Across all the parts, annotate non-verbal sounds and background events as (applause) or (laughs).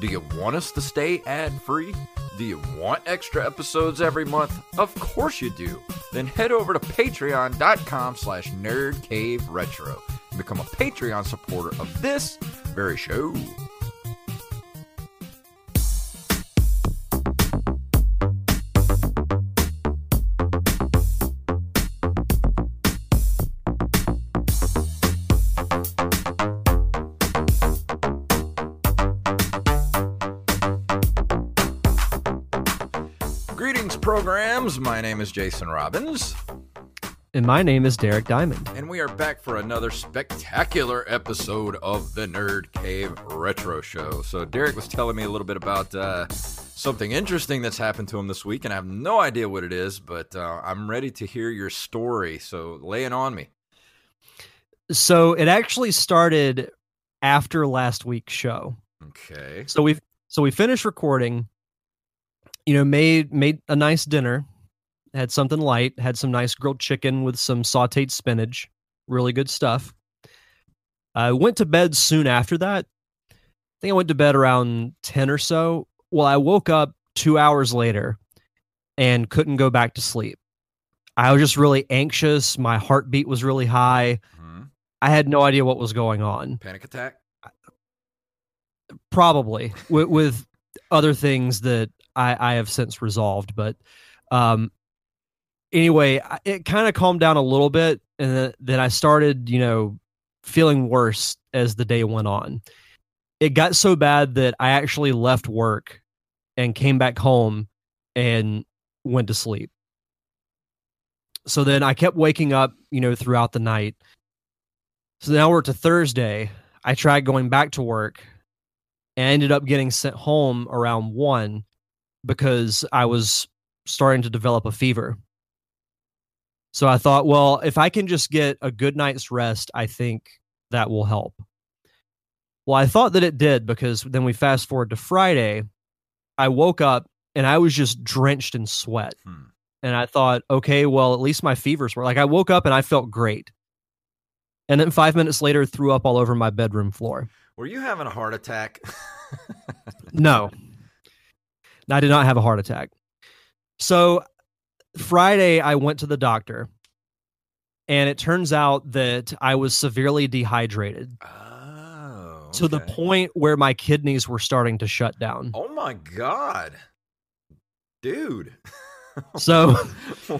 Do you want us to stay ad free? Do you want extra episodes every month? Of course you do. Then head over to patreon.com slash nerdcaveretro and become a Patreon supporter of this very show. Programs. My name is Jason Robbins, And my name is Derek Diamond. and we are back for another spectacular episode of the Nerd Cave Retro Show. So, Derek was telling me a little bit about uh, something interesting that's happened to him this week, and I have no idea what it is, but uh, I'm ready to hear your story. So, lay it on me. So it actually started after last week's show. Okay. So we've so we finished recording. You know, made made a nice dinner, had something light, had some nice grilled chicken with some sautéed spinach, really good stuff. I went to bed soon after that. I think I went to bed around 10 or so. Well, I woke up 2 hours later and couldn't go back to sleep. I was just really anxious, my heartbeat was really high. hmm I had no idea what was going on. Panic attack? probably with, with other things that I, I have since resolved. But um, anyway, it kind of calmed down a little bit, and then, then I started, you know, feeling worse as the day went on. It got so bad that I actually left work and came back home and went to sleep. So then I kept waking up, you know, throughout the night. So now we're to Thursday. I tried going back to work and ended up getting sent home around one because I was starting to develop a fever. So I thought, well, if I can just get a good night's rest, I think that will help. Well, I thought that it did because then we fast forward to Friday. I woke up and I was just drenched in sweat. Hmm. And I thought, okay, well, at least my fevers were like I woke up and I felt great. And then five minutes later, threw up all over my bedroom floor. Were you having a heart attack? (laughs) No, I did not have a heart attack. So Friday, I went to the doctor, and it turns out that I was severely dehydrated oh. to the point where my kidneys were starting to shut down. Oh my god. Dude. (laughs) So,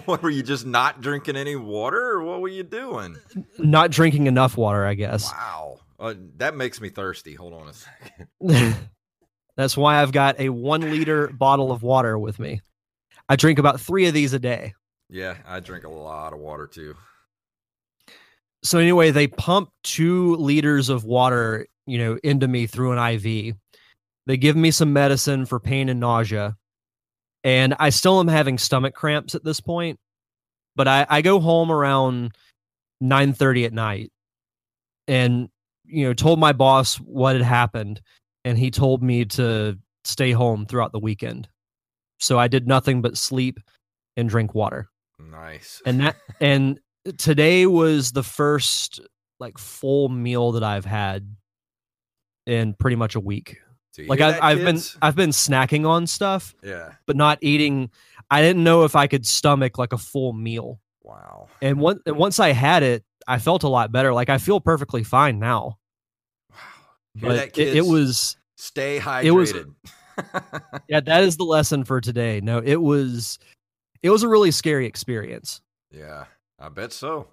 what were you just not drinking any water or what were you doing? not drinking enough water, I guess. Wow. Uh, that makes me thirsty. Hold on a second. (laughs) That's why I've got a one liter bottle of water with me. I drink about three of these a day. Yeah, I drink a lot of water too. so anyway, they pump two liters of water, you know, into me through an IV. They give me some medicine for pain and nausea, and I still am having stomach cramps at this point. But I, I go home around 9:30 at night and you know told my boss what had happened and he told me to stay home throughout the weekend. So I did nothing but sleep and drink water. Nice. And that (laughs) and today was the first like full meal that I've had in pretty much a week. Like I've that, I've been? I've been snacking on stuff, Yeah. but not eating. I didn't know if I could stomach like a full meal. Wow. And once and once I had it, I felt a lot better. Like I feel perfectly fine now. Hear that, it, kids? it was Stay hydrated. it was- (laughs) yeah, that is the lesson for today. No, it was it was a really scary experience. yeah, I bet so.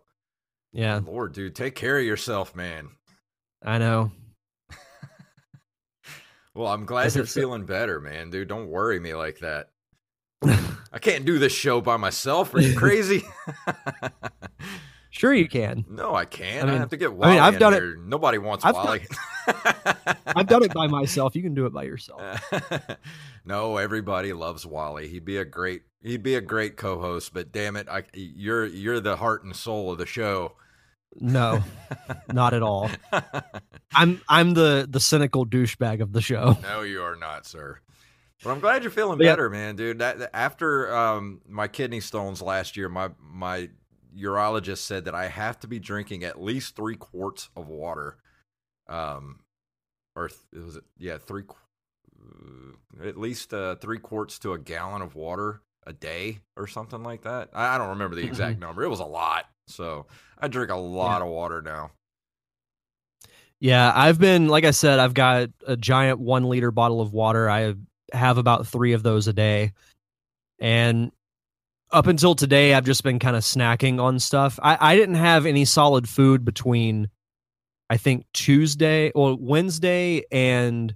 Yeah, Lord, dude, take care of yourself, man. I know. (laughs) Well, I'm glad you're it so- feeling better, man, dude. Don't worry me like that. (laughs) I can't do this show by myself. Are you crazy? Sure you can. no, I can't. I, I mean- have to get I mean, I've done it- Nobody wants I've Wally. (laughs) I've done it by myself. You can do it by yourself. (laughs) no, everybody loves Wally. He'd be a great he'd be a great co-host, but damn it, I, you're you're the heart and soul of the show. No, not at all. I'm I'm the the cynical douchebag of the show. No, you are not, sir. But I'm glad you're feeling Yeah. better, man, dude. That- after um, my kidney stones last year, my my urologist said that I have to be drinking at least three quarts of water. Um, or th- was it yeah three, qu- uh, at least uh, three quarts to a gallon of water a day or something like that. I, I don't remember the exact number. It was a lot, so I drink a lot of water now. Yeah, I've been like I said, I've got a giant one liter bottle of water. I have about three of those a day, and up until today, I've just been kind of snacking on stuff. I, I didn't have any solid food between, I think Tuesday or Wednesday and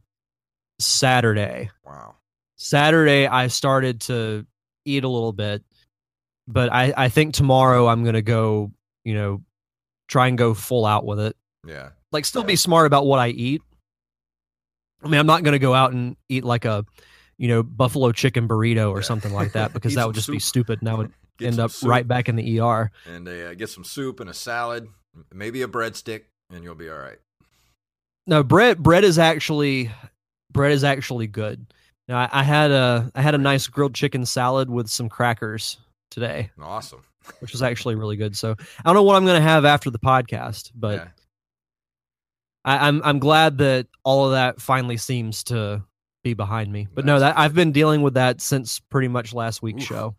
Saturday. Wow. Saturday I started to eat a little bit, but I I think tomorrow I'm gonna go, you know, try and go full out with it. Yeah. Like still be smart about what I eat. I mean, I'm not gonna go out and eat like a, you know, buffalo chicken burrito or something like that (laughs) because that would just be stupid and I would (laughs) Get end up soup. right back in the ER. and uh, get some soup and a salad, maybe a breadstick, and you'll be all right. No, bread bread is actually bread is actually good. Now I, I had a I had a nice grilled chicken salad with some crackers today. Awesome. which was actually really good. So I don't know what I'm going to have after the podcast, but Yeah. I, I'm I'm glad that all of that finally seems to be behind me. But no, that I've been dealing with that since pretty much last week's Oof. show.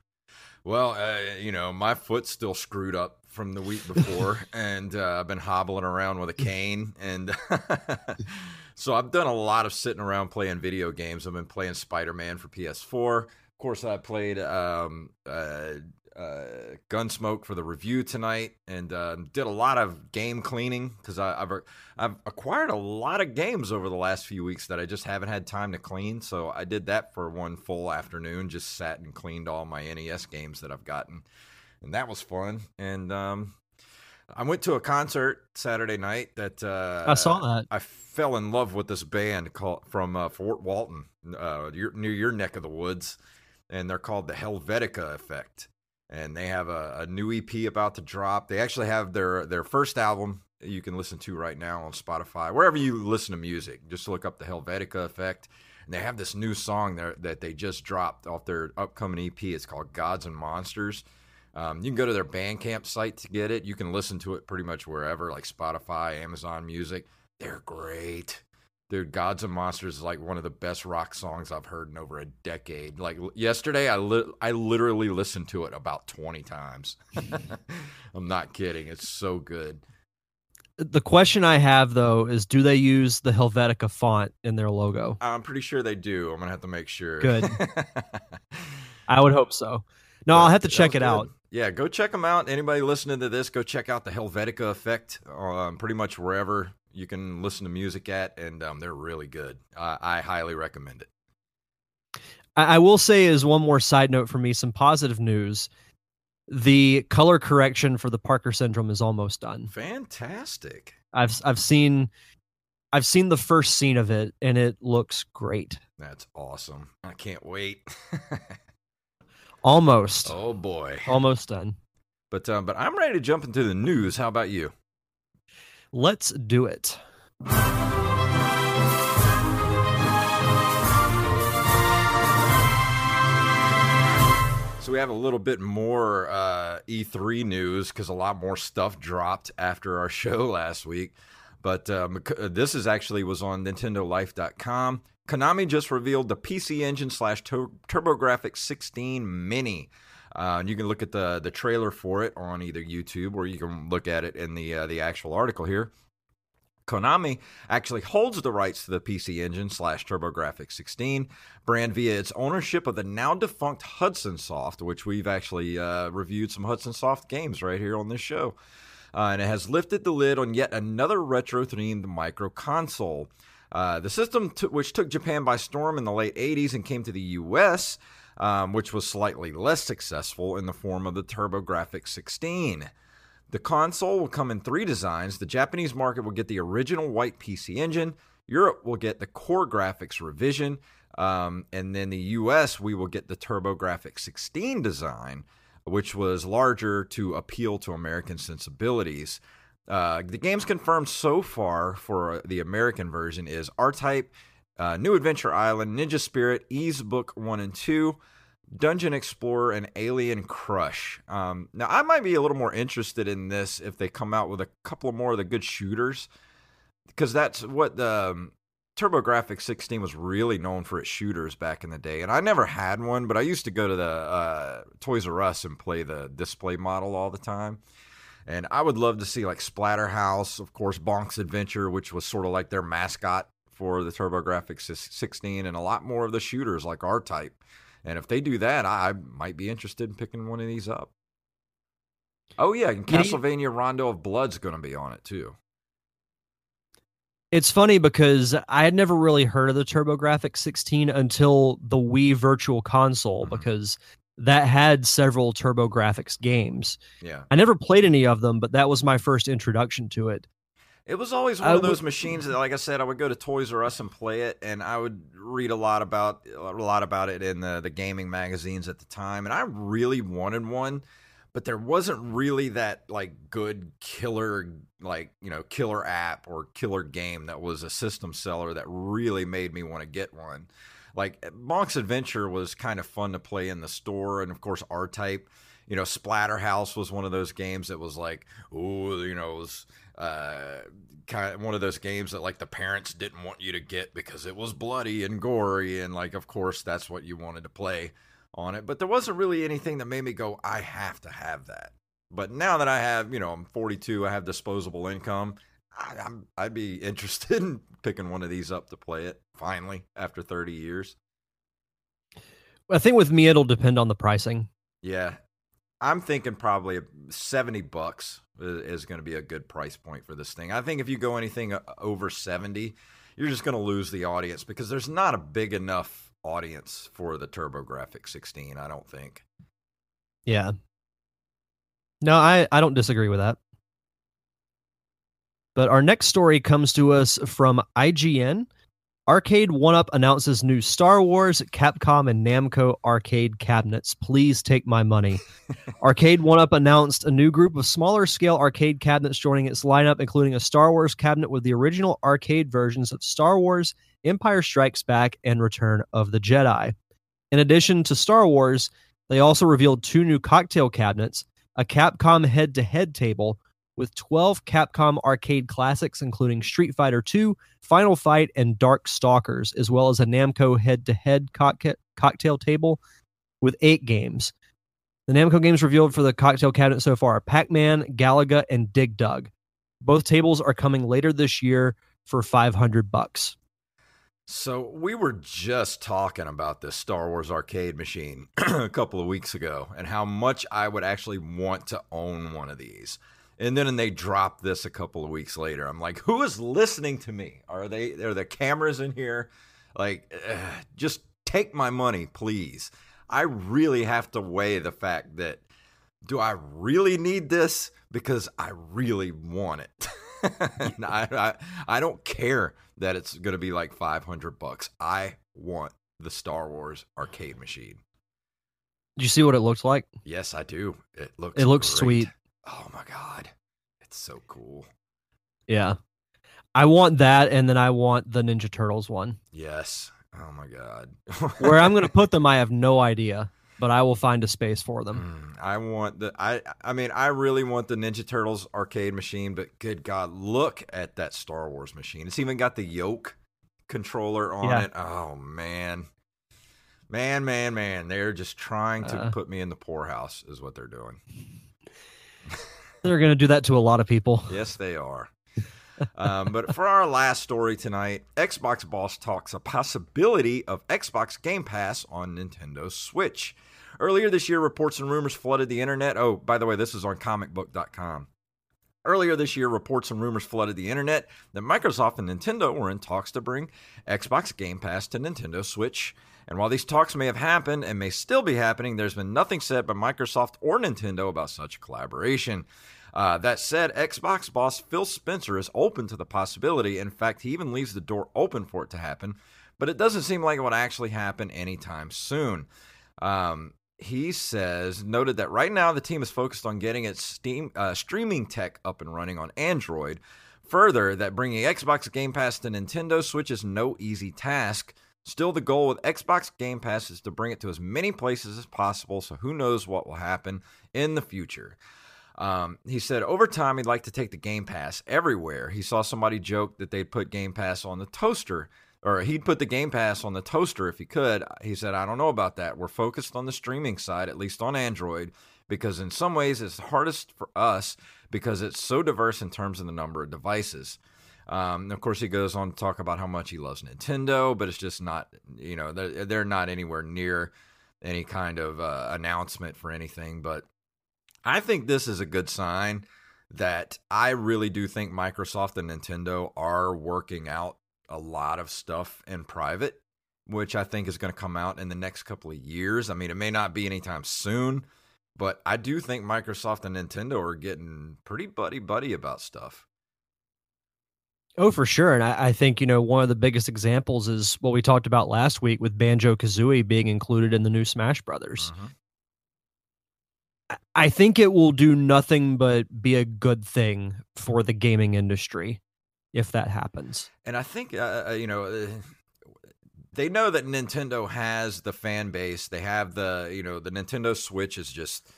Well, uh, you know, my foot's still screwed up from the week before, (laughs) and uh, I've been hobbling around with a (laughs) cane, and (laughs) so I've done a lot of sitting around playing video games. I've been playing Spider Man for PS4. Of course, I played um, uh, uh, Gun.Smoke for the review tonight, and uh, did a lot of game cleaning because I've I've acquired a lot of games over the last few weeks that I just haven't had time to clean. So I did that for one full afternoon. Just sat and cleaned all my NES games that I've gotten, and that was fun. And um, I went to a concert Saturday night that uh, I saw that. I fell in love with this band called from uh, Fort Walton, uh, near your neck of the woods, and they're called the Helvetica Effect. And they have a, a new EP about to drop. They actually have their their first album you can listen to right now on Spotify, wherever you listen to music. Just look up the Helvetica Effect, and they have this new song there that they just dropped off their upcoming EP. It's called Gods and Monsters. Um, you can go to their Bandcamp site to get it. You can listen to it pretty much wherever, like Spotify, Amazon Music. They're great. Dude, Gods and Monsters is like one of the best rock songs I've heard in over a decade. Like yesterday, I li- I literally listened to it about 20 times. (laughs) (laughs) I'm not kidding. It's so good. The question I have though is, do they use the Helvetica font in their logo? I'm pretty sure they do. I'm going to have to make sure. Good. (laughs) I would hope so. No, I'll have to check it good. out. Yeah, go check them out. Anybody listening to this, go check out the Helvetica Effect. Um, pretty much wherever you can listen to music at, and um, they're really good. Uh, I highly recommend it. I, I will say, as one more side note for me, some positive news. The color correction for the Parker syndrome is almost done. Fantastic. I've I've seen I've seen the first scene of it and it looks great. That's awesome. I can't wait. (laughs) Almost. oh boy. Almost done. But uh, but I'm ready to jump into the news. How about you? Let's do it. So we have a little bit more uh, E3 news because a lot more stuff dropped after our (laughs) show last week. But um, this is actually was on NintendoLife.com. Konami just revealed the PC Engine slash TurboGrafx 16 Mini. Uh, and you can look at the the trailer for it on either YouTube or you can look at it in the uh, the actual article here. Konami actually holds the rights to the PC Engine slash TurboGrafx 16 brand via its ownership of the now defunct Hudson Soft, which we've actually uh, reviewed some Hudson Soft games right here on this show. Uh, and it has lifted the lid on yet another retro themed micro console. Uh, the system, t- which took Japan by storm in the late 80s and came to the US, um, which was slightly less successful in the form of the TurboGrafx 16. The console will come in three designs. The Japanese market will get the original white PC engine. Europe will get the CoreGrafx revision. Um, and then the US, we will get the TurboGrafx 16 design, which was larger to appeal to American sensibilities. Uh, the games confirmed so far for the American version is R Type, uh, New Adventure Island, Ninja Spirit, Ys Book 1 and 2, Dungeon Explorer and Alien Crush. Um, now, I might be a little more interested in this if they come out with a couple more of the good shooters, because that's what the um, TurboGrafx 16 was really known for its shooters back in the day. And I never had one, but I used to go to the uh, Toys R Us and play the display model all the time. And I would love to see like Splatterhouse, of course, Bonk's Adventure, which was sort of like their mascot for the TurboGrafx 16, and a lot more of the shooters like R Type. And if they do that, I might be interested in picking one of these up. Oh yeah, and Castlevania Rondo of Blood's going to be on it too. It's funny because I had never really heard of the TurboGrafx 16 until the Wii Virtual Console mm-hmm. because that had several TurboGrafx games. Yeah. I never played any of them, but that was my first introduction to it. It was always one of those machines that, like I said, I would go to Toys R Us and play it, and I would read a lot about a lot about it in the the gaming magazines at the time, and I really wanted one, but there wasn't really that like good killer like you know killer app or killer game that was a system seller that really made me want to get one. Like Bonk's Adventure was kind of fun to play in the store, and of course R Type. You know, Splatterhouse was one of those games that was like, oh, you know, it was uh, kind of one of those games that like the parents didn't want you to get because it was bloody and gory, and like, of course, that's what you wanted to play on it. But there wasn't really anything that made me go, I have to have that. But now that I have, you know, I'm 42, I have disposable income. I, I'd be (laughs) interested in picking one of these up to play it finally after 30 years. I think with me, it'll depend on the pricing. Yeah, I'm thinking probably 70 bucks is going to be a good price point for this thing. I think if you go anything uh, over 70, you're just going to lose the audience because there's not a big enough audience for the TurboGrafx 16, I don't think. Yeah. No, I, I don't disagree with that. But our next story comes to us from IGN. Arcade1Up announces new Star Wars, Capcom, and Namco arcade cabinets. Please take my money. (laughs) Arcade1Up announced a new group of smaller scale arcade cabinets joining its lineup, including a Star Wars cabinet with the original arcade versions of Star Wars, Empire Strikes Back, and Return of the Jedi. In addition to Star Wars, they also revealed two new cocktail cabinets, a Capcom head to head table, with 12 Capcom arcade classics, including Street Fighter II, Final Fight, and Darkstalkers, as well as a Namco head to head cocktail table with eight games. The Namco games revealed for the cocktail cabinet so far are Pac Man, Galaga, and Dig Dug. Both tables are coming later this year for 500 bucks. So we were just talking about this Star Wars arcade machine (clears throat) a couple of weeks ago and how much I would actually want to own one of these. And then and they dropped this a couple of weeks later. I'm like, who is listening to me? Are they? Are the cameras in here? Like, uh, just take my money, please. I really have to weigh the fact that do I really need this because I really want it. (laughs) I, I, I don't care that it's going to be like 500 bucks. I want the Star Wars arcade machine. Did you see what it looks like? Yes, I do. It looks It looks great. sweet. Oh my god. It's so cool. Yeah. I want that and then I want the Ninja Turtles one. Yes. Oh my god. (laughs) Where I'm going to put them I have no idea, but I will find a space for them. Mm, I want the I I mean I really want the Ninja Turtles arcade machine, but good God, look at that Star Wars machine. It's even got the yoke controller on Yeah. it. Oh man. Man, man, man. They're just trying to Uh. put me in the poorhouse is what they're doing. They're going to do that to a lot of people. Yes, they are. um, but for our last story tonight, Xbox boss talks a possibility of Xbox Game Pass on Nintendo Switch. Earlier this year, reports and rumors flooded the internet. Oh, by the way, this is on comicbook.com. Earlier this year, reports and rumors flooded the internet that Microsoft and Nintendo were in talks to bring Xbox Game Pass to Nintendo Switch. And while these talks may have happened and may still be happening, there's been nothing said by Microsoft or Nintendo about such collaboration. Uh, that said, Xbox boss Phil Spencer is open to the possibility. In fact, he even leaves the door open for it to happen, but it doesn't seem like it would actually happen anytime soon. Um, he says, noted that right now the team is focused on getting its Steam uh, streaming tech up and running on Android. Further, that bringing Xbox Game Pass to Nintendo Switch is no easy task. Still, the goal with Xbox Game Pass is to bring it to as many places as possible, so who knows what will happen in the future. Um, he said over time he'd like to take the Game Pass everywhere. He saw somebody joke that they'd put Game Pass on the toaster, or he'd put the Game Pass on the toaster if he could. He said, I don't know about that. We're focused on the streaming side, at least on Android, because in some ways it's hardest for us because it's so diverse in terms of the number of devices. Um, of course, he goes on to talk about how much he loves Nintendo, but it's just not, you know, they're, they're not anywhere near any kind of uh, announcement for anything. But I think this is a good sign that I really do think Microsoft and Nintendo are working out a lot of stuff in private, which I think is going to come out in the next couple of years. I mean, it may not be anytime soon, but I do think Microsoft and Nintendo are getting pretty buddy buddy about stuff. Oh, for sure. And I, I think, you know, one of the biggest examples is what we talked about last week with Banjo Kazooie being included in the new Smash Brothers. Mhm. I- I think it will do nothing but be a good thing for the gaming industry if that happens. And I think uh, uh, you know uh, they know that Nintendo has the fan base. They have the you know the Nintendo Switch is just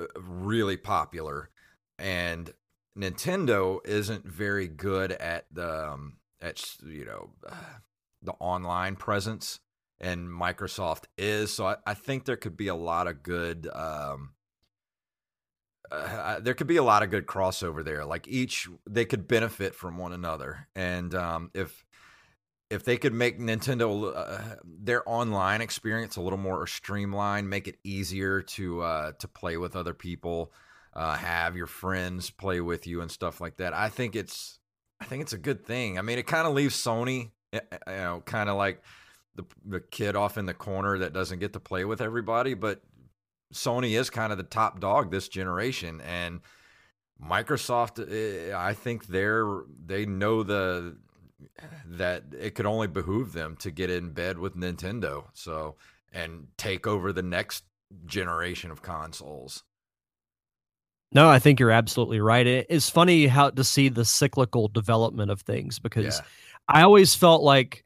uh, really popular, and Nintendo isn't very good at the um, at you know uh, (sighs) the online presence, and Microsoft is. So I, I think there could be a lot of good. Um, uh, there could be a lot of good crossover there. Like each, they could benefit from one another, and um, if if they could make Nintendo uh, their online experience a little more streamlined, make it easier to uh, to play with other people, uh, have your friends play with you and stuff like that. I think it's I think it's a good thing. I mean, it kind of leaves Sony, eh, eh, you know, kind of like the the kid off in the corner that doesn't get to play with everybody, but Sony is kind of the top dog this generation, and Microsoft. eh, I think they're they know the that it could only behoove them to get in bed with Nintendo, so and take over the next generation of consoles. No, I think you're absolutely right. It- It's funny how to see the cyclical development of things because Yeah. I always felt like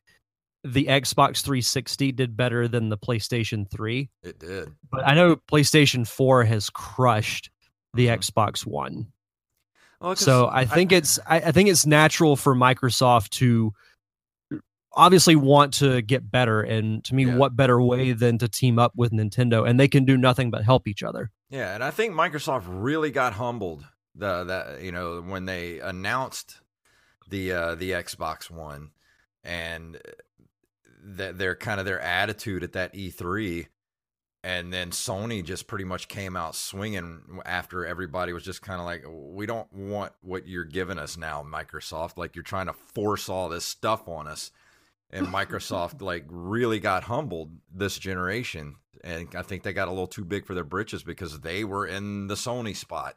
the Xbox 360 did better than the PlayStation 3, It did. but I know PlayStation 4 has crushed the Mhm. Xbox One. Well, So I think it's I, I think it's natural for Microsoft to obviously want to get better and to me Yeah. what better way than to team up with Nintendo and they can do nothing but help each other. Yeah, and I think Microsoft really got humbled the that you know when they announced the uh, the Xbox One and that their kind of their attitude at that E3 and then Sony just pretty much came out swinging after everybody was just kind of like we don't want what you're giving us now Microsoft. Like you're trying to force all this stuff on us. And (laughs) Microsoft like really got humbled this generation and I think they got a little too big for their britches because they were in the Sony spot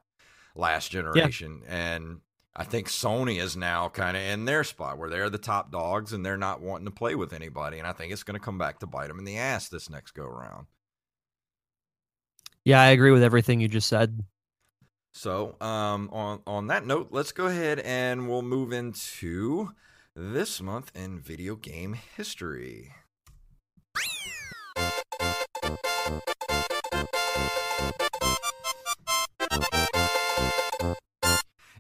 last generation and I think Sony is now kind of in their spot where they're the top dogs and they're not wanting to play with anybody and I think it's going to come back to bite them in the ass this next go around. Yeah, I agree with everything you just said. So, um, on on that note, let's go ahead and we'll move into this month in video game history.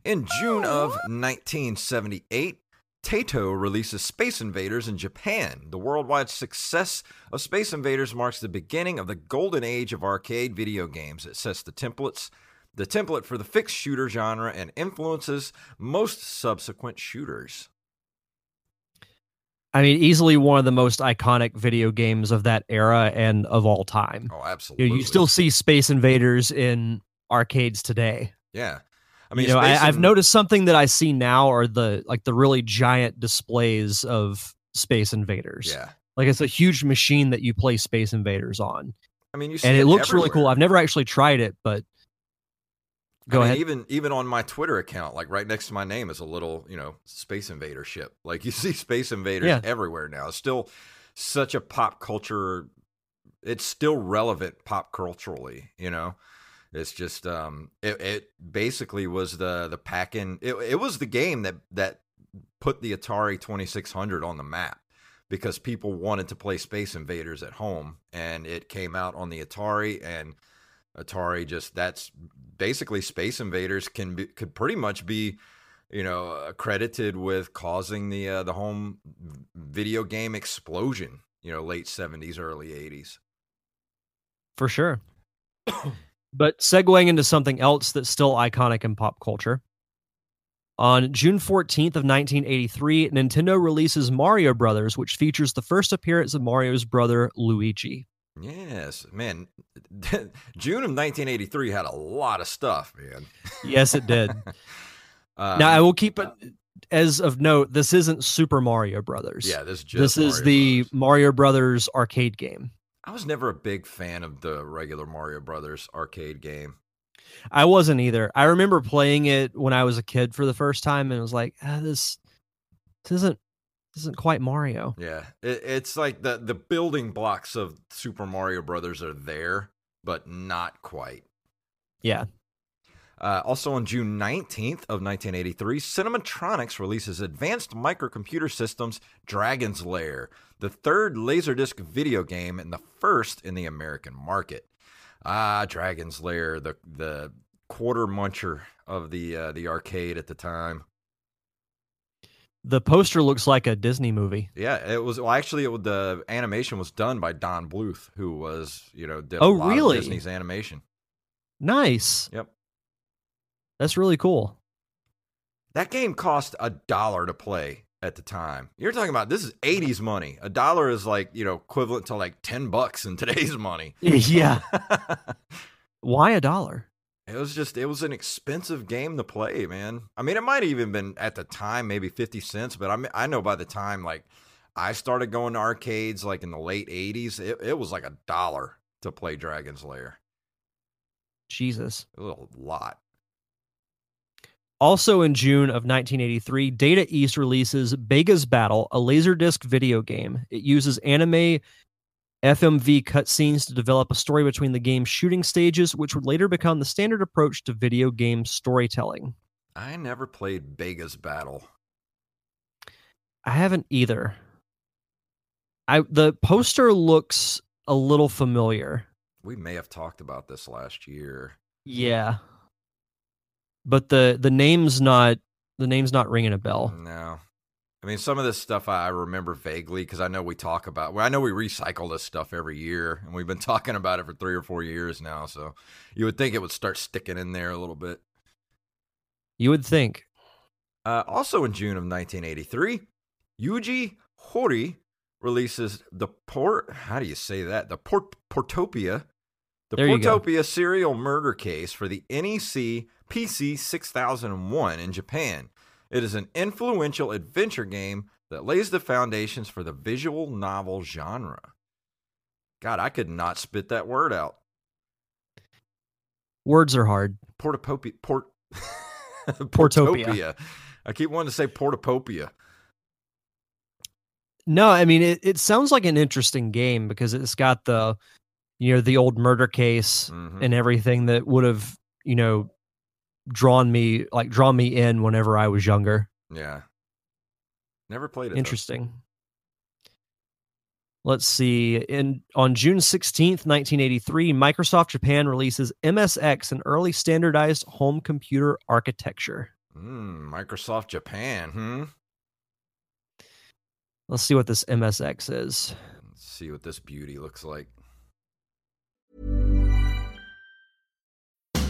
In June oh, of 1978, Taito releases Space Invaders in Japan. The worldwide success of Space Invaders marks the beginning of the golden age of arcade video games. It sets the templates, the template for the fixed shooter genre and influences most subsequent shooters. I mean, easily one of the most iconic video games of that era and of all time. Oh, You, absolutely. know, you still see Space Invaders in arcades today. yeah. I mean, you know, I, I've Inv- noticed something that I see now are the like the really giant displays of Space Invaders. Yeah. Like it's a huge machine that you play Space Invaders on, I mean, you see and it looks really cool. I've never actually tried it, but I go mean, ahead. Even even on my Twitter account, like right next to my name is a little, you know, Space Invader ship. Like (laughs) you see Space Invaders Yeah. everywhere now. It's still such a pop culture. It's still relevant pop culturally. You know, it's just um, it, it basically was the the pack in. It, it was the game that that put the Atari Twenty Six Hundred on the map because people wanted to play Space Invaders at home, and it came out on the Atari and. Atari just that's basically Space Invaders can be, could pretty much be you know accredited with causing the uh, the home video game explosion you know late 70s early 80s for sure. (coughs) but segueing into something else that's still iconic in pop culture. On June 14th of 1983, Nintendo releases Mario Brothers, which features the first appearance of Mario's brother Luigi. yes man (laughs) June of 1983 had a lot of stuff man Yes, it did. uh, (laughs) now I will keep it as of note. This isn't Super Mario Brothers. yeah this is this just is the Brothers. Mario Brothers arcade game. I was never a big fan of the regular Mario Brothers arcade game I wasn't either. I remember playing it when I was a kid for the first time, and it was like, ah, this, this isn't, this isn't quite Mario. Yeah, it, it's like the the building blocks of Super Mario Brothers are there, but not quite. Yeah, Uh, also on June 19th of 1983, Cinematronics releases Advanced Microcomputer Systems Dragon's Lair, the third Laserdisc video game and the first in the American market. Ah, Dragon's Lair, the the quarter muncher of the uh, the arcade at the time. the poster looks like a Disney movie. Yeah, it was well. Actually, it the animation was done by Don Bluth, who was you know did Oh, a lot really? of Disney's animation. Nice. Yep, That's really cool. that game cost a dollar to play at the time. You're talking about this is '80s money. A dollar is like you know equivalent to like ten bucks in (laughs) today's money. yeah. (laughs) Why a dollar? It was just it was an expensive game to play, man. I mean, it might have even been at the time maybe 50 cents, but I mean, I know by the time like I started going to arcades like in the late 80s, it, it was like a dollar to play Dragon's Lair. Jesus. It was a lot. Also in June of 1983, Data East releases Bega's Battle, a Laserdisc video game. It uses anime FMV cutscenes to develop a story between the game's shooting stages, which would later become the standard approach to video game storytelling. I never played Bega's Battle. I haven't either. I the poster looks a little familiar. We may have talked about this last year. Yeah. But the the name's not the name's not ringing a bell. No. I mean, some of this stuff I remember vaguely because I know we talk about. Well, I know we recycle this stuff every year, and we've been (laughs) talking about it for three or four years now. So you would think it would start sticking in there a little bit. You would think. Uh, also in June of 1983, Yuji Hori releases the port. How do you say that? The port Portopia, the There. Portopia serial murder case for the NEC PC 6001 in Japan. It is an influential adventure game that lays the foundations for the visual novel genre. God, I could not spit that word out. Words are hard. Portopopia. Port. (laughs) Portopia. Portopia. I keep wanting to say Portopopia. No, I mean it, it sounds like an interesting game because it's got the you know the old murder case Mhm. and everything that would have you know drawn me like drawn me in whenever I was younger. Yeah. Never played it. though. Interesting. Let's see. In on June 16th, 1983, Microsoft Japan releases MSX, an early standardized home computer architecture. Mm, Microsoft Japan. Hmm. Let's see what this MSX is. Let's see what this beauty looks like.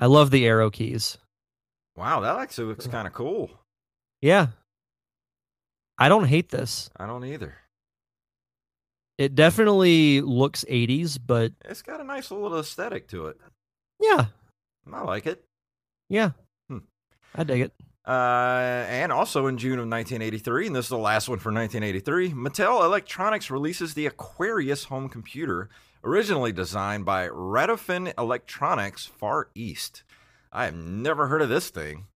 I love the arrow keys. Wow, that actually looks kind of cool. Yeah. I don't hate this. I don't either. It definitely looks 80s, but It's got a nice little aesthetic to it. yeah. I like it. Yeah. Hmm. I dig it. Uh, and also in June of 1983, and this is the last one for 1983, Mattel Electronics releases the Aquarius home computer, originally designed by Radofin Electronics Far East. I have never heard of this thing.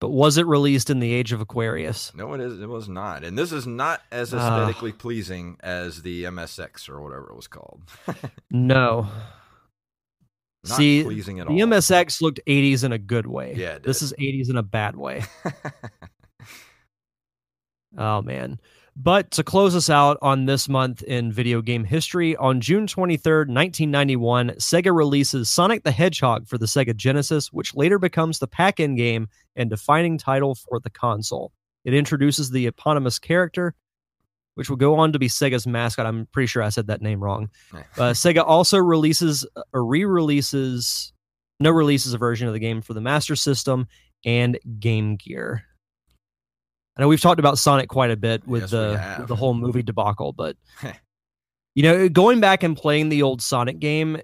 But was it released in the age of Aquarius? No, it is. It was not, and this is not as aesthetically pleasing as the MSX or whatever it was called. (laughs) No. Not See, pleasing at the all. The MSX looked 80s in a good way. Yeah, it This is 80s in a bad way. (laughs) Oh man. But to close us out on this month in video game history, on June 23rd, 1991, Sega releases Sonic the Hedgehog for the Sega Genesis, which later becomes the pack in game and defining title for the console. It introduces the eponymous character, which will go on to be Sega's mascot. I'm pretty sure I said that name wrong. (laughs) Uh, Sega also releases or re releases, no releases a version of the game for the Master System and Game Gear. I know we've talked about Sonic quite a bit with Yes, the with the whole movie debacle, but (laughs) you know, going back and playing the old Sonic game,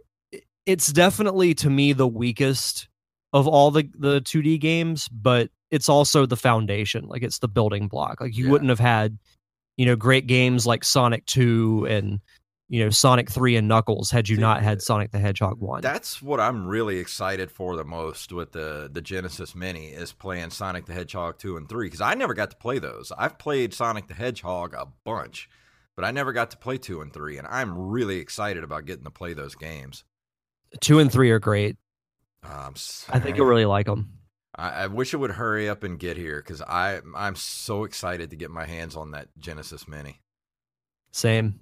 it's definitely to me the weakest of all the the 2D games, but it's also the foundation. Like it's the building block. Like you Yeah. wouldn't have had, you know, great games like Sonic 2 and you know Sonic 3 and Knuckles had you Dude, not had Sonic the Hedgehog 1. That's what I'm really excited for the most with the the Genesis Mini is playing Sonic the Hedgehog 2 and 3 cuz I never got to play those. I've played Sonic the Hedgehog a bunch, but I never got to play 2 and 3 and I'm really excited about getting to play those games. 2 and 3 are great. Um, I think you'll really like them. I, I wish it would hurry up and get here cuz I I'm so excited to get my hands on that Genesis Mini. Same.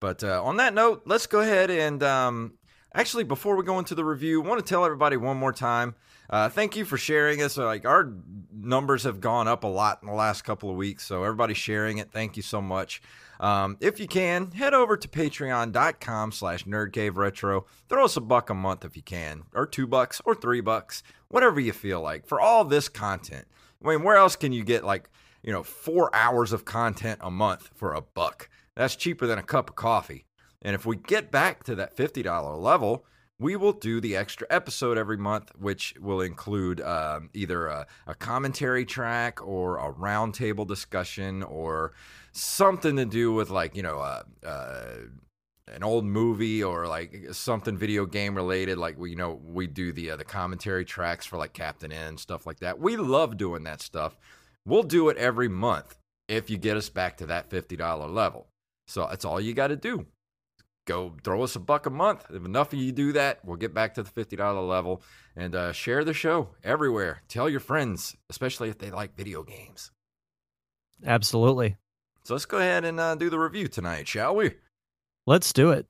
But uh, on that note, let's go ahead and um, actually, before we go into the review, I want to tell everybody one more time. Uh, thank you for sharing us. Like our numbers have gone up a lot in the last couple of weeks, so everybody sharing it. Thank you so much. Um, if you can, head over to patreon.com slash nerdcaveretro. Throw us a buck a month if you can, or two bucks, or three bucks, whatever you feel like for all this content. I mean, where else can you get like, you know, four hours of content a month for a buck? That's cheaper than a cup of coffee. And if we get back to that $50 level, we will do the extra episode every month, which will include um, either a, a commentary track or a roundtable discussion or something to do with, like, you know, uh, uh, an old movie or like something video game related. Like, we, you know, we do the, uh, the commentary tracks for like Captain N, stuff like that. We love doing that stuff. We'll do it every month if you get us back to that $50 level. So that's all you got to do. Go throw us a buck a month. If enough of you do that, we'll get back to the $50 level and uh, share the show everywhere. Tell your friends, especially if they like video games. Absolutely. So let's go ahead and uh, do the review tonight, shall we? Let's do it.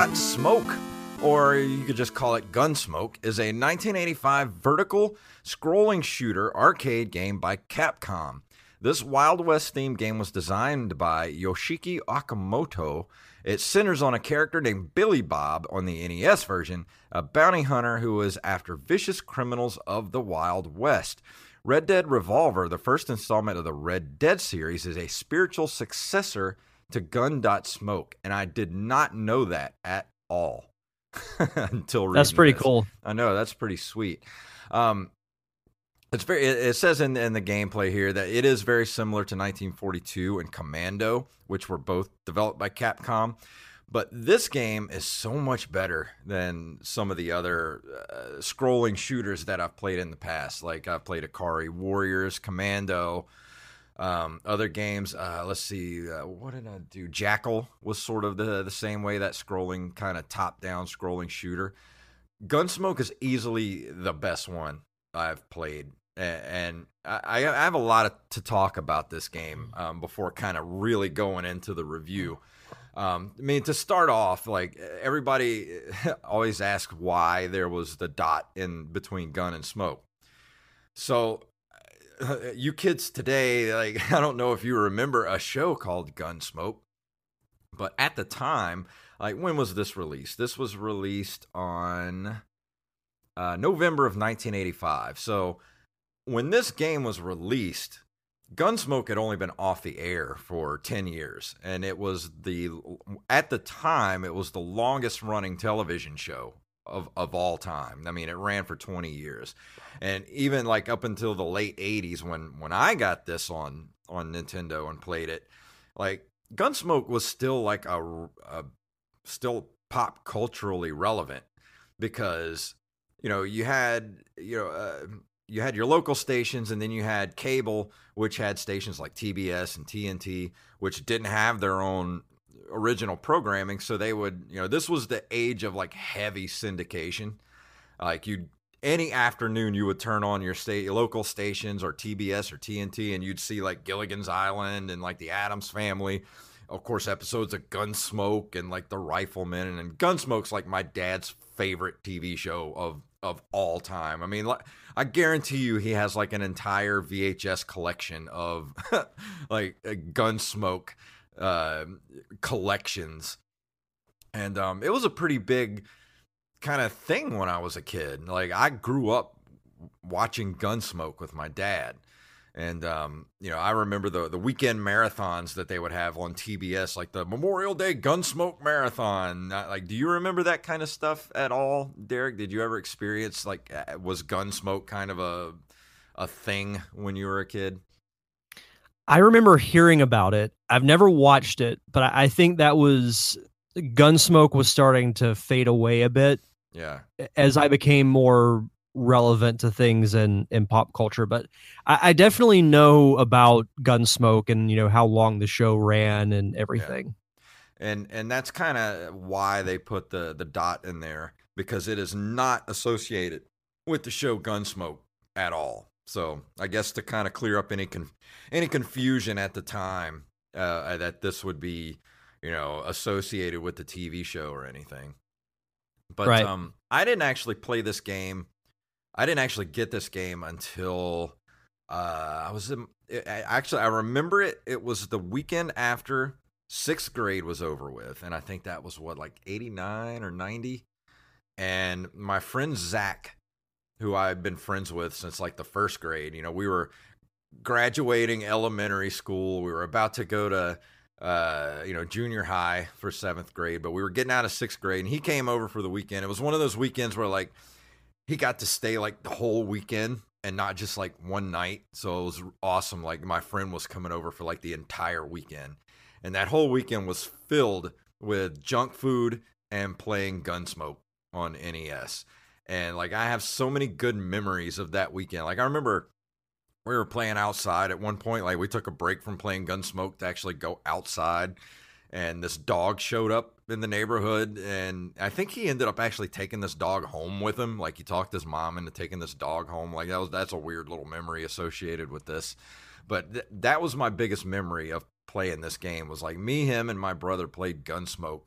Gun Smoke, or you could just call it Gunsmoke, is a 1985 vertical scrolling shooter arcade game by Capcom. This Wild West themed game was designed by Yoshiki Okamoto. It centers on a character named Billy Bob on the NES version, a bounty hunter who is after vicious criminals of the Wild West. Red Dead Revolver, the first installment of the Red Dead series, is a spiritual successor to Gun Dot Smoke, and I did not know that at all (laughs) until reading That's pretty this. cool. I know that's pretty sweet. Um, it's very. It, it says in in the gameplay here that it is very similar to 1942 and Commando, which were both developed by Capcom. But this game is so much better than some of the other uh, scrolling shooters that I've played in the past. Like I've played Ikari Warriors, Commando, um, other games. Uh, let's see, uh, what did I do? Jackal was sort of the the same way that scrolling kind of top down scrolling shooter. Gunsmoke is easily the best one I've played, and I, I have a lot of, to talk about this game um, before kind of really going into the review. Um, I mean, to start off, like everybody (laughs) always asks why there was the dot in between gun and smoke. So, (laughs) you kids today, like (laughs) I don't know if you remember a show called Gunsmoke, but at the time, like when was this released? This was released on uh, November of 1985. So, when this game was released, Gunsmoke had only been off the air for 10 years and it was the at the time it was the longest running television show of of all time. I mean, it ran for 20 years. And even like up until the late 80s when when I got this on on Nintendo and played it, like Gunsmoke was still like a, a still pop culturally relevant because you know, you had you know uh, you had your local stations and then you had cable which had stations like TBS and TNT which didn't have their own original programming so they would you know this was the age of like heavy syndication. Like you any afternoon you would turn on your state local stations or TBS or TNT and you'd see like Gilligan's Island and like the Addams family. Of course episodes of Gunsmoke and like the Rifleman and Gunsmoke's like my dad's favorite TV show of of all time. I mean, like, I guarantee you he has like an entire VHS collection of (laughs) like uh, Gunsmoke uh, collections, and um, it was a pretty big kind of thing when I was a kid. Like I grew up watching Gunsmoke with my dad. And um, you know, I remember the the weekend marathons that they would have on TBS, like the Memorial Day Gunsmoke Marathon. Like, do you remember that kind of stuff at all, Derek? Did you ever experience like was Gunsmoke kind of a a thing when you were a kid? I remember hearing about it. I've never watched it, but I I think that was Gunsmoke was starting to fade away a bit Yeah, as I became more relevant to things in in pop culture. But I, I definitely know about Gunsmoke and you know how long the show ran and everything. and and that's kind of why they put the the dot in there because it is not associated with the show Gunsmoke at all. So I guess to kind of clear up any con- any confusion at the time uh, that this would be you know associated with the TV show or anything. But Right. um, I didn't actually play this game. I didn't actually get this game until uh, I was in, I- I- actually I remember it. It was the weekend after sixth grade was over with, and I think that was what like eighty nine or ninety. And my friend Zach, who I've been friends with since like the first grade, you know, we were graduating elementary school. We were about to go to uh, you know, junior high for seventh grade, but we were getting out of sixth grade, and he came over for the weekend. It was one of those weekends where like he got to stay like the whole weekend and not just like one night. So it was awesome. Like my friend was coming over for like the entire weekend. And that whole weekend was filled with junk food and playing Gunsmoke. on NES. And like I have so many good memories of that weekend. Like I remember we were playing outside at one point. Like we took a break from playing Gunsmoke to actually go outside, and this dog showed up in the neighborhood, and I think he ended up actually taking this dog home with him. Like he talked his mom into taking this dog home. Like that was that's a weird little memory associated with this, but th- that was my biggest memory of playing this game. Was like me, him, and my brother played Gunsmoke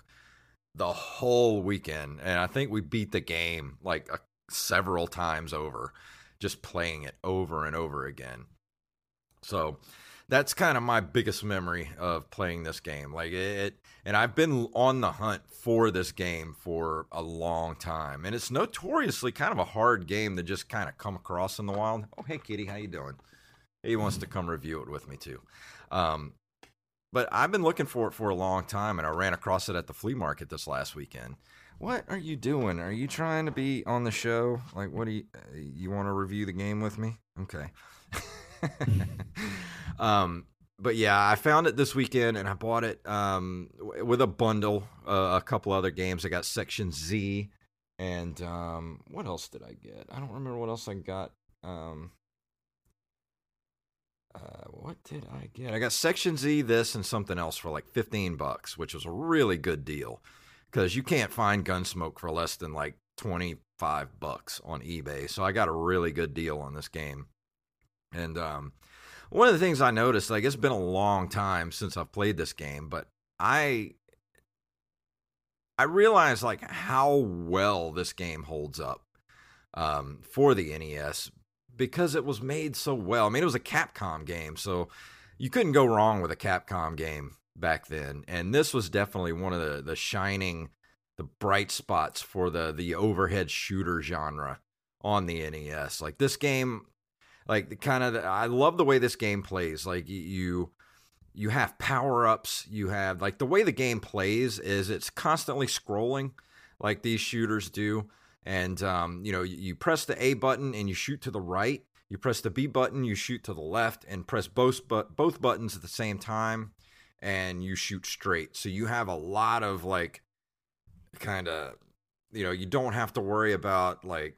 the whole weekend, and I think we beat the game like several times over just playing it over and over again. So that's kind of my biggest memory of playing this game. Like it, and I've been on the hunt for this game for a long time, and it's notoriously kind of a hard game to just kind of come across in the wild. Oh, hey, Kitty, how you doing? He wants to come review it with me too. Um, but I've been looking for it for a long time, and I ran across it at the flea market this last weekend. What are you doing? Are you trying to be on the show? Like, what do you uh, you want to review the game with me? Okay. (laughs) um, but yeah, I found it this weekend and I bought it um, with a bundle, uh, a couple other games. I got Section Z, and um, what else did I get? I don't remember what else I got. Um, uh, what did I get? I got Section Z, this, and something else for like fifteen bucks, which was a really good deal because you can't find Gunsmoke for less than like 25 bucks on eBay. So I got a really good deal on this game. And um, one of the things I noticed, like it's been a long time since I've played this game, but I I realized like how well this game holds up um, for the NES because it was made so well. I mean, it was a Capcom game, so you couldn't go wrong with a Capcom game back then, and this was definitely one of the the shining, the bright spots for the the overhead shooter genre on the NES. Like this game, like the kind of I love the way this game plays. Like you you have power ups. You have like the way the game plays is it's constantly scrolling, like these shooters do. And um, you know, you, press the A button and you shoot to the right. You press the B button, you shoot to the left, and press both but both buttons at the same time and you shoot straight. So you have a lot of like kind of you know, you don't have to worry about like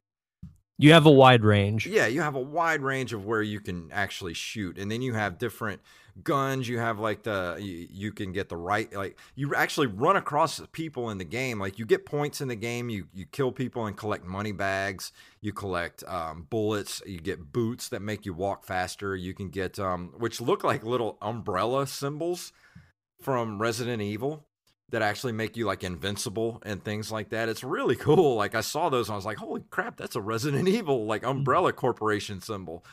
you have a wide range. Yeah, you have a wide range of where you can actually shoot. And then you have different guns. You have like the you, you, can get the right like you actually run across people in the game. Like you get points in the game. You you kill people and collect money bags. You collect um, bullets. You get boots that make you walk faster. You can get um, which look like little umbrella symbols from Resident Evil that actually make you like invincible and things like that. It's really (laughs) cool. Like I saw those and I was like, holy crap, that's a Resident (laughs) Evil like Umbrella Corporation symbol.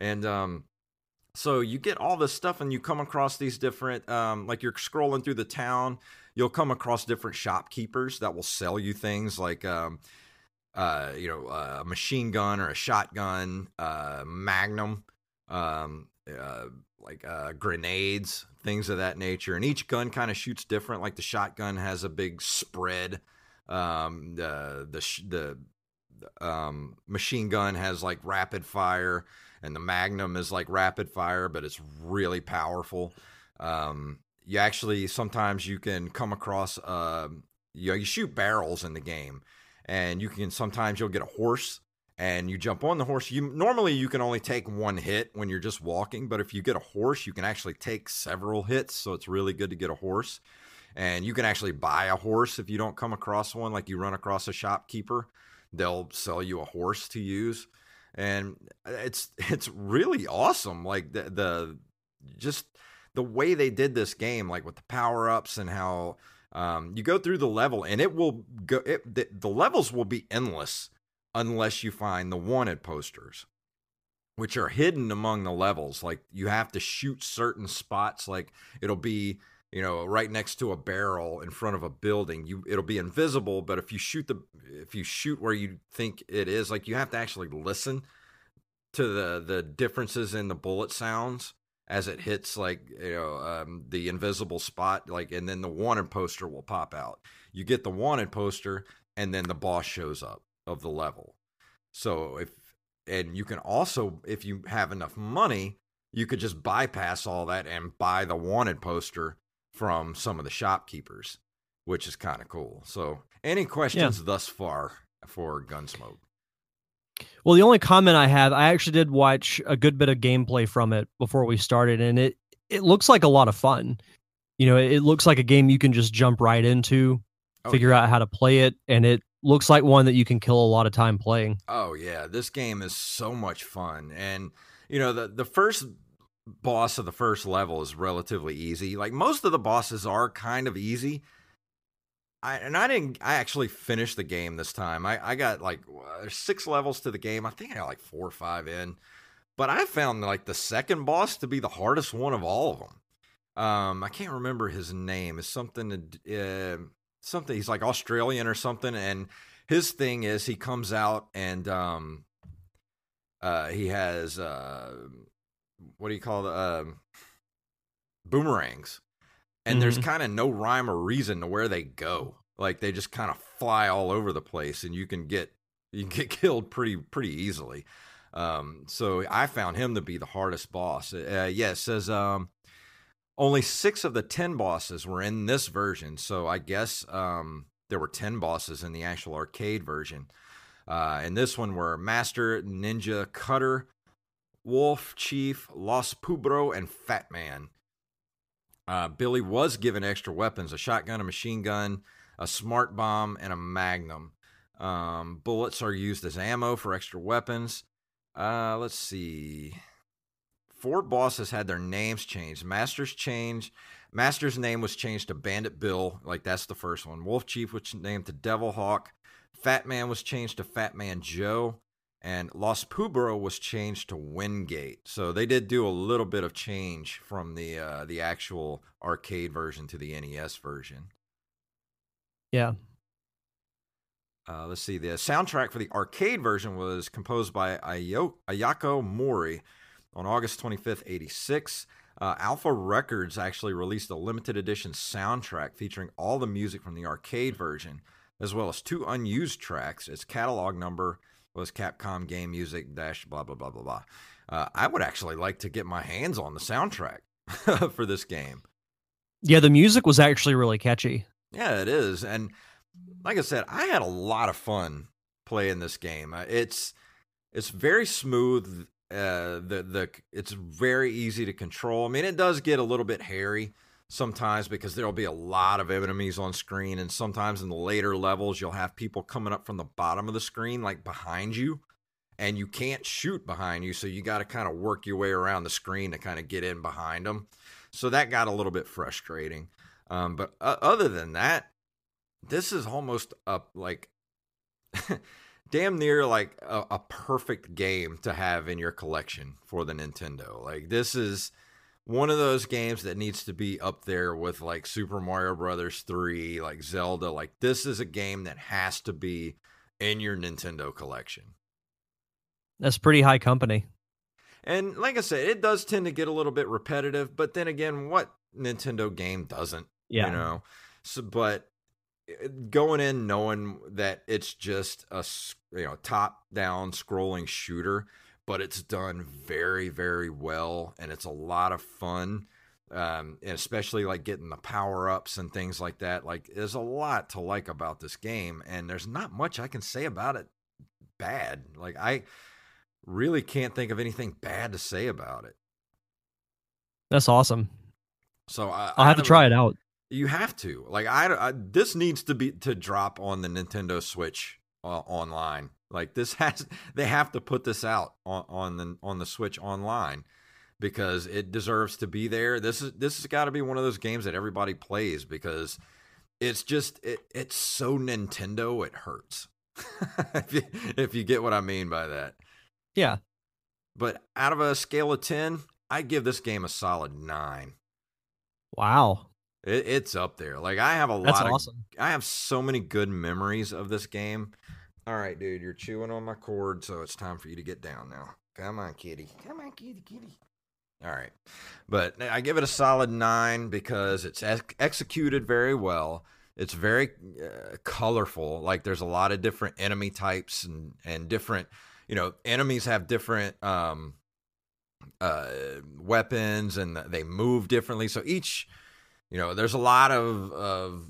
And um so you get all this stuff and you come across these different um like you're scrolling through the town, you'll come across different shopkeepers that will sell you things like um uh you know, a machine gun or a shotgun, uh magnum, um uh like uh, grenades, things of that nature. And each gun kind of shoots different. Like the shotgun has a big spread. Um, the the the um, machine gun has like rapid fire, and the Magnum is like rapid fire, but it's really powerful. Um, you actually sometimes you can come across uh, you know you shoot barrels in the game, and you can sometimes you'll get a horse and you jump on the horse. You normally you can only take one hit when you're just walking but if you get a horse you can actually take several hits so it's really good to get a horse. And you can actually buy a horse if you don't come across one like you run across a shopkeeper they'll sell you a horse to use and it's (laughs) it's really awesome like the, the just the way they did this game like with the power ups and how um, you go through the level and it will go it, the, the levels will be endless unless you find the wanted posters, which are hidden among the levels. Like you have to shoot certain spots, like it'll be you know right next to a barrel in front of a building you it'll be invisible but if you shoot the if you shoot where you think it is like you have to actually listen to the the differences in the bullet sounds as it hits like you know um, the invisible spot like and then the wanted poster will pop out you get the wanted poster and then the boss shows up of the level. So if and you can also if you have enough money, you could just bypass all that and buy the wanted poster from some of the shopkeepers. which is kind of cool. So, any questions thus far for Gunsmoke? Well, the only comment I have, I actually did watch a good bit of gameplay from it before we started, and it it looks like a lot of fun. You know, it looks like a game you can just jump right into, Oh, figure yeah. out how to play it, and it looks like one that you can kill a lot of time playing. Oh yeah, this game is so much fun, and you know the the first boss of the first level is relatively easy. Like most of the bosses are kind of easy. I and I didn't. I actually finished the game this time. I I got like six levels to the game. I think I got like four or five in, but I found like the second boss to be the hardest one of all of them. Um, I can't remember his name. It's something uh, something. He's like Australian or something, and his thing is he comes out and um uh he has uh what do you call the um boomerangs. And there's Mhm. kind of no rhyme or reason to where they go. Like they just kind of fly all over the place and you can get you can get (laughs) killed pretty pretty easily. Um so i found him to be the hardest boss. Uh, yeah it says um only six of the ten bosses were in this version. So i guess um there were 10 bosses in the actual arcade version. Uh, and this one were Master, Ninja, Cutter, Wolf, Chief, Los Pubro, and Fat Man. Uh, Billy was given extra weapons a shotgun, a machine gun, a smart bomb, and a magnum. Um, bullets are used as ammo for extra weapons. Uh, let's see. Four bosses had their names changed. Master's changed. Master's name was changed to Bandit Bill, like that's the first one. Wolf Chief was named to Devil Hawk. Fat Man was changed to Fat Man Joe, and Los Pubro was changed to Wingate. So they did do a little bit of change from the uh, the actual arcade version to the NES version. Yeah. Uh, let's see. The soundtrack for the arcade version was composed by Ayo- Ayako Mori on August 25th, 86. Uh, Alpha Records actually released a limited edition soundtrack featuring all the music from the arcade version, as well as two unused tracks. Its catalog number was Capcom Game Music dash blah blah blah blah blah. Uh, I would actually like to get my hands on the soundtrack (laughs) for this game. Yeah, the music was actually really catchy. Yeah, it is. And like I said, I had a lot of fun playing this game. Uh, It's it's very smooth. Uh, the the it's very easy to control. I mean, it does get a little bit hairy sometimes because there'll be a lot of enemies on screen, and sometimes in the later levels you'll have people coming up from the bottom of the screen, like behind you, and you can't shoot behind you, so you got to kind of work your way around the screen to kind of get in behind them. So that got a little bit frustrating. Um, but uh, other than that, this is almost a like (laughs) damn near like a, a perfect game to have in your collection for the Nintendo. Like this is one of those games that needs to be up there with like Super Mario Brothers 3, like Zelda. Like this is a game that has to be in your Nintendo collection. That's pretty high company. And like I said, it does tend to get a little bit repetitive, but then again, what Nintendo game doesn't? Yeah. You know. So but uh, going in knowing that it's just a you know top down scrolling shooter but it's done very very well and it's a lot of fun um, and especially like getting the power ups and things like that like there's a lot to like about this game and there's not much i can say about it bad like i really can't think of anything bad to say about it That's awesome. so I, I'll have to try it out. You have to. Like I, I this needs to be to drop on the Nintendo Switch uh, online. Like this (laughs) has they have to put this out on on the on the Switch online because it deserves to be there. This is this has got to be one of those games that everybody plays because it's just it, it's so Nintendo it hurts. (laughs) if, you, if you get what I mean by that. Yeah. But out of a scale of 10, I give this game a solid 9. Wow. It, it's up there. Like I have a That's lot of awesome. I have so many good memories of this game. All right, dude, you're chewing on my cord, so it's time for you to get down now. Come on, kitty. Come on, kitty, kitty. All right. But I give it a solid 9 because it's ex- executed very well. It's very uh, colorful. Like there's a lot of different enemy types and and different, you know, enemies have different um uh weapons and they move differently. So each you know, there's a lot of of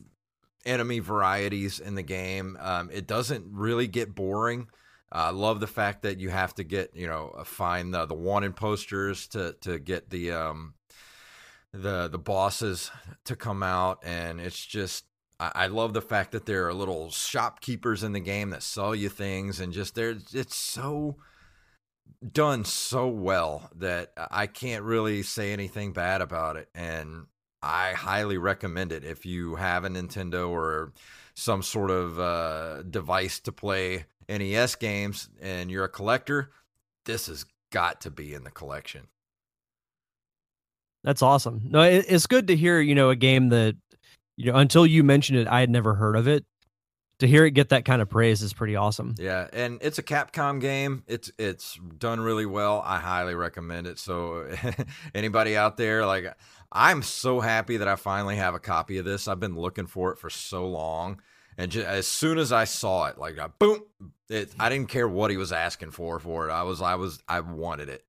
enemy varieties in the game. Um, it doesn't really get boring. I love the fact that you have to get you know uh, find the, the wanted posters to to get the um the the bosses to come out, and it's just I, I love the fact that there are little shopkeepers in the game that sell you things, and just there it's so done so well that I can't really say anything bad about it, and I highly recommend it if you have a Nintendo or some sort of uh, device to play NES games and you're a collector. This has got to be in the collection. That's awesome. No, it, it's good to hear. You know, a game that you know until you mentioned it, I had never heard of it. To hear it get that kind of praise is pretty awesome. Yeah, and it's a Capcom game. It's it's done really well. I highly recommend it. So (laughs) anybody out there, like I'm so happy that I finally have a copy of this. I've been looking for it for so long, and just, as soon as I saw it, like boom, it, I didn't care what he was asking for for it. I was I was I wanted it.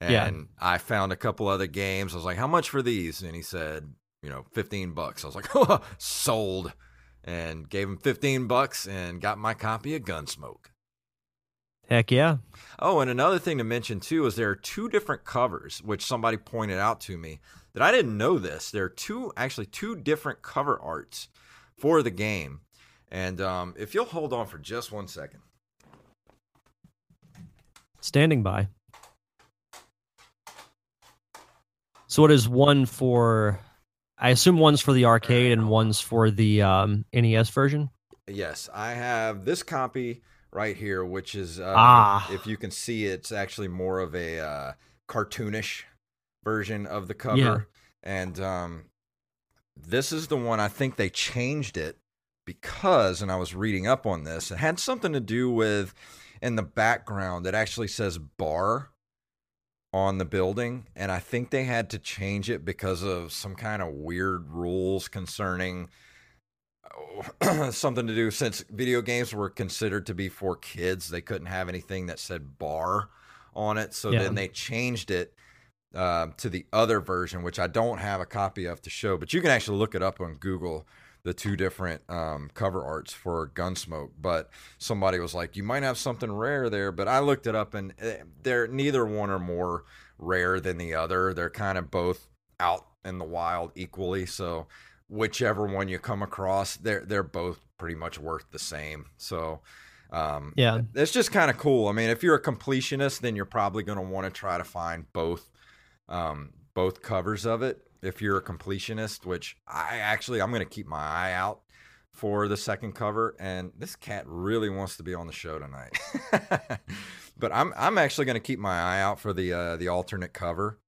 And Yeah. I found a couple other games. I was like, "How much for these?" And he said, "You know, 15 bucks." I was like, "Oh, (laughs) sold." And gave him 15 bucks and got my copy of Gunsmoke. Heck yeah. Oh, and another thing to mention too is there are two different covers, which somebody pointed out to me that I didn't know this. There are two, actually, two different cover arts for the game. And um, if you'll hold on for just one second. Standing by. So what is one for? I assume one's for the arcade and one's for the um, NES version. Yes, I have this copy right here, which is, uh, Ah. if you can see, it's actually more of a uh, cartoonish version of the cover. Yeah. And um, this is the one I think they changed it because, and I was reading up on this, it had something to do with in the background, it actually says bar on the building. And I think they had to change it because of some kind of weird rules concerning (clears throat) something to do since video games were considered to be for kids they couldn't have anything that said bar on it so Yeah. then they changed it uh, to the other version which i don't have a copy of to show but you can actually look it up on google the two different um, cover arts for gunsmoke but somebody was like you might have something rare there but i looked it up and eh, they're neither one or more rare than the other they're kind of both out in the wild equally so whichever one you come across, they're they're both pretty much worth the same. So um Yeah. it's just kind of cool. I mean, if you're a completionist, then you're probably going to want to try to find both um both covers of it. If you're a completionist, which I actually I'm going to keep my eye out for the second cover and this cat really wants to be on the show tonight. (laughs) but I'm I'm actually going to keep my eye out for the uh the alternate cover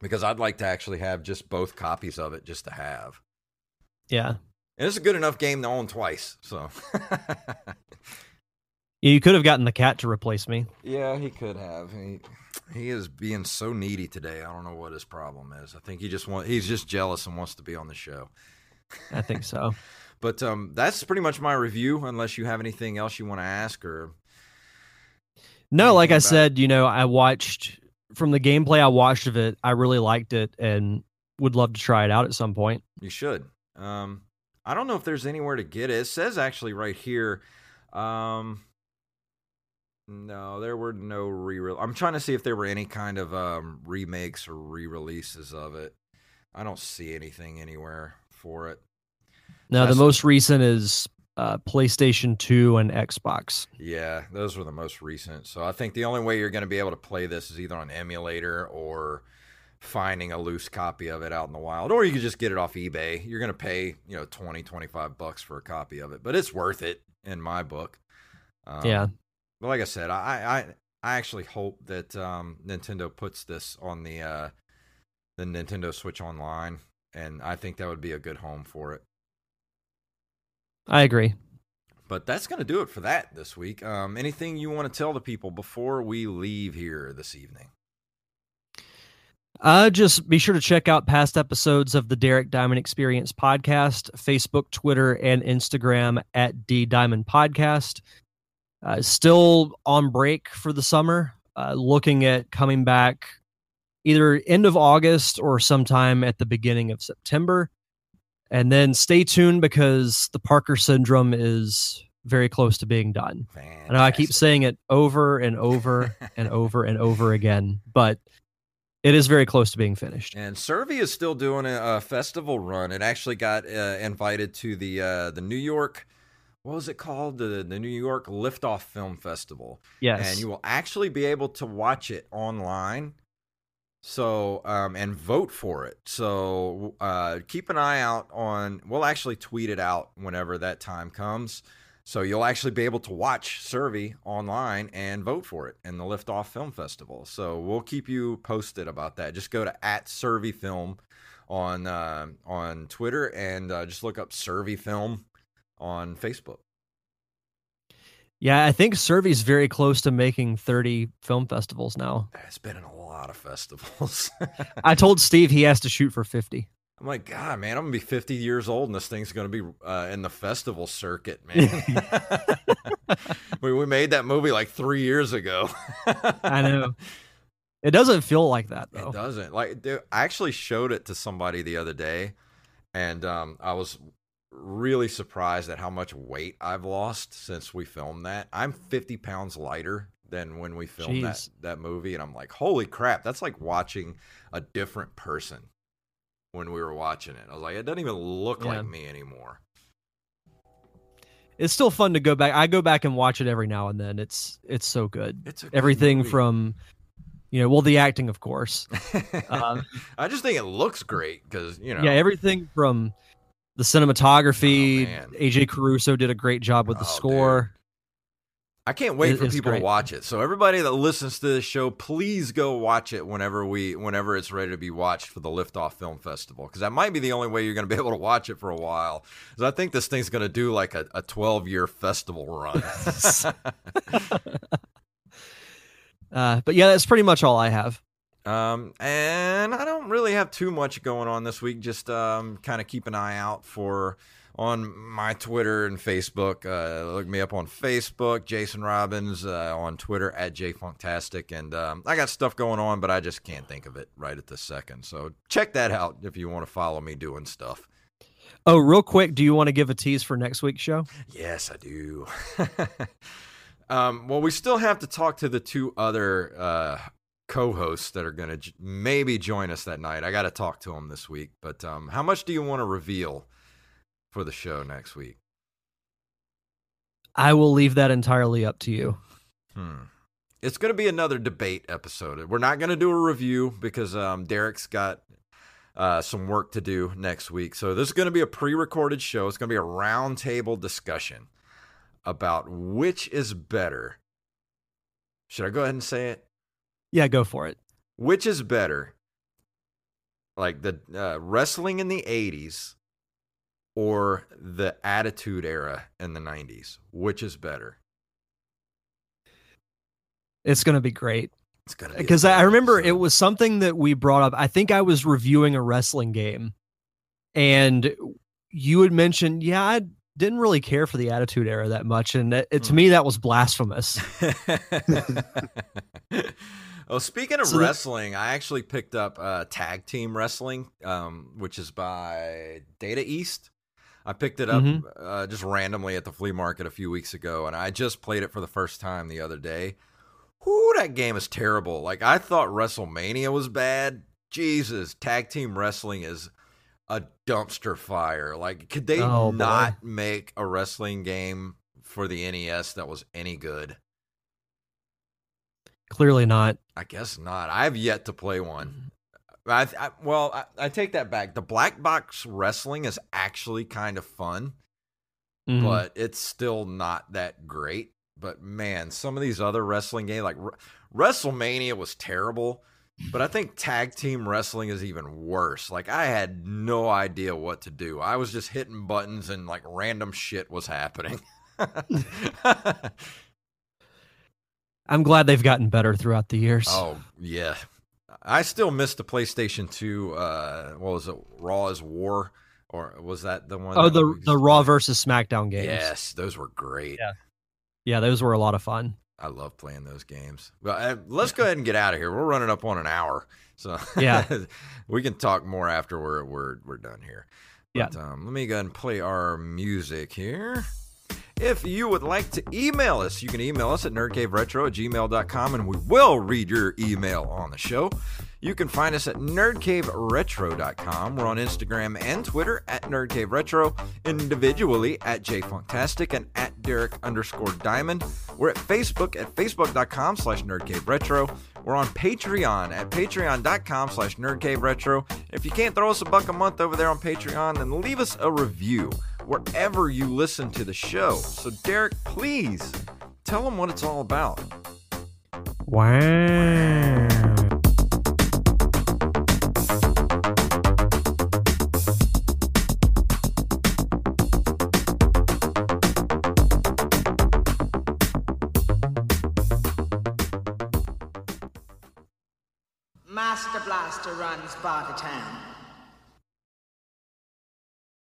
because I'd like to actually have just both copies of it just to have. Yeah. And it's a good enough game to own twice. So (laughs) You could have gotten the cat to replace me. yeah, he could have. He he is being so needy today. I don't know what his problem is. I think he just want he's just jealous and wants to be on the show. I think so. (laughs) But um, that's pretty much my review. Unless you have anything else you want to ask or No, like I said, you know, I watched from the gameplay I watched of it. I really liked it and would love to try it out at some point. You should. Um, I don't know if there's anywhere to get it. It says actually right here. Um, no, there were no re. I'm trying to see if there were any kind of um, remakes or re-releases of it. I don't see anything anywhere for it. Now, That's- the most recent is uh, PlayStation 2 and Xbox. Yeah, those were the most recent. So I think the only way you're going to be able to play this is either on emulator or finding a loose copy of it out in the wild or you could just get it off eBay. You're going to pay, you know, 20, 25 bucks for a copy of it, but it's worth it in my book. Um, yeah. But like I said, I I, I actually hope that um, Nintendo puts this on the uh, the Nintendo Switch Online and I think that would be a good home for it. I agree. But that's going to do it for that this week. Um, anything you want to tell the people before we leave here this evening? Uh, just be sure to check out past episodes of the Derek Diamond Experience podcast, Facebook, Twitter, and Instagram at D Diamond Podcast. Uh, still on break for the summer, uh, looking at coming back either end of August or sometime at the beginning of September. And then stay tuned because the Parker syndrome is very close to being done. I know I keep saying it over and over (laughs) and over and over again, but it is very close to being finished. And Servi is still doing a, a festival run. It actually got uh, invited to the uh, the New York, what was it called? The the New York Liftoff Film Festival. Yes. And you will actually be able to watch it online. So um, and vote for it. So uh, keep an eye out on. We'll actually tweet it out whenever that time comes. So you'll actually be able to watch Servi online and vote for it in the Liftoff Film Festival. So we'll keep you posted about that. Just go to at Servi Film on uh, on Twitter and uh, just look up Servi Film on Facebook. Yeah, I think Servy's very close to making 30 film festivals now. It's been in a lot of festivals. (laughs) I told Steve he has to shoot for 50. I'm like, God, man, I'm gonna be 50 years old, and this thing's gonna be uh, in the festival circuit, (laughs) man. (laughs) we, we made that movie like three years ago. I know. It doesn't feel like that though. It doesn't. Like, dude, I actually showed it to somebody the other day, and um, I was really surprised at how much weight I've lost since we filmed that. I'm 50 pounds lighter than when we filmed that Jeez. that movie, and I'm like, holy crap, that's like watching a different person when we were watching it. I was like, it doesn't even look Yeah. like me anymore. It's still fun to go back. I go back and watch it every now and then. It's it's so good. It's good Everything movie. from you know, well the acting of course. (laughs) Um, I just think it looks great because you know. Yeah, everything from the cinematography, Oh. AJ Caruso did a great job with the Oh, dude. score. I can't wait It- for people great. to watch it. So everybody that listens to this show, please go watch it whenever we whenever it's ready to be watched for the Liftoff Film Festival because that might be the only way you're going to be (laughs) able to watch it for a while. Because I think this thing's going to do like a, a 12 year festival run. (laughs) (laughs) Uh, but yeah, that's pretty much all I have. Um, and I don't really have too much going on this week. Just um, kind of keep an eye out for on my Twitter and Facebook. Uh, look me up on Facebook, Jason Robbins, uh, on Twitter at jfunktastic, and um, I got stuff going on, but I just can't think of it right at this second. So check that out if you want to follow me doing stuff. Oh, real quick, do you want to give a tease for next week's show? Yes, I do. (laughs) um, well, we still have to talk to the two other uh, co-hosts that are going to j- maybe join us that night. I got to talk to them this week. But um, how much do you want to reveal for the show next week? I will leave that entirely up to you. Hmm. It's going to be another debate episode. We're not going to do a review because um, Derek's got uh, some work to do next week. So this is going to be a pre-recorded show. It's going to be a roundtable discussion about which is better. Should I go ahead and say it? Yeah, go for it. Which is better? Like the uh, wrestling in the 80s or the attitude era in the 90s? Which is better? It's going to be great. It's going to be Because I good remember it was something that we brought up. I think I was reviewing a wrestling game and you had mentioned, yeah, I didn't really care for the Attitude Era that much. And it, to Hmm. me, that was blasphemous. (laughs) (laughs) (laughs) oh, speaking of So that- wrestling, I actually picked up uh, Tag Team Wrestling, um, which is by Data East. I picked it up Mhm. uh, just randomly at the flea market a few weeks ago, and I just played it for the first time the other day. Whoo, that game is terrible. Like, I thought WrestleMania was bad. Jesus, Tag Team Wrestling is a dumpster fire. Like, could they Oh, boy. not make a wrestling game for the NES that was any good? Clearly not. I guess not. I have yet to play one. I, I well, I, I take that back. The black box wrestling is actually kind of fun, Mhm. but it's still not that great. But man, some of these other wrestling games, like Wr- WrestleMania, was terrible. But I think tag team wrestling is even worse. Like I had no idea what to do. I was just hitting buttons and like random shit was happening. (laughs) (laughs) I'm glad they've gotten better throughout the years. Oh yeah, I still miss the PlayStation Two. Uh, what was it? Raw is War, or was that the one? Oh, that the the Raw play? versus SmackDown games. Yes, those were great. Yeah. Yeah, those were a lot of fun. I love playing those games. Well, uh, let's go ahead and get out of here. We're running up on an hour, so Yeah. (laughs) we can talk more after we're we're we're done here. Yeah. But, um, let me go ahead and play our music here. If you would like to email us, you can email us at nerdcaveretro at gmail.com and we will read your email on the show. You can find us at nerdcaveretro.com. We're on Instagram and Twitter at nerdcaveretro, individually at jfunktastic and at Derek underscore Diamond. We're at Facebook at facebook.com slash nerdcaveretro. We're on Patreon at patreon.com slash nerdcaveretro. If you can't throw us a buck a month over there on Patreon, then leave us a review wherever you listen to the show. So, Derek, please tell them what it's all about. Wow. Master Blaster runs Bartertown.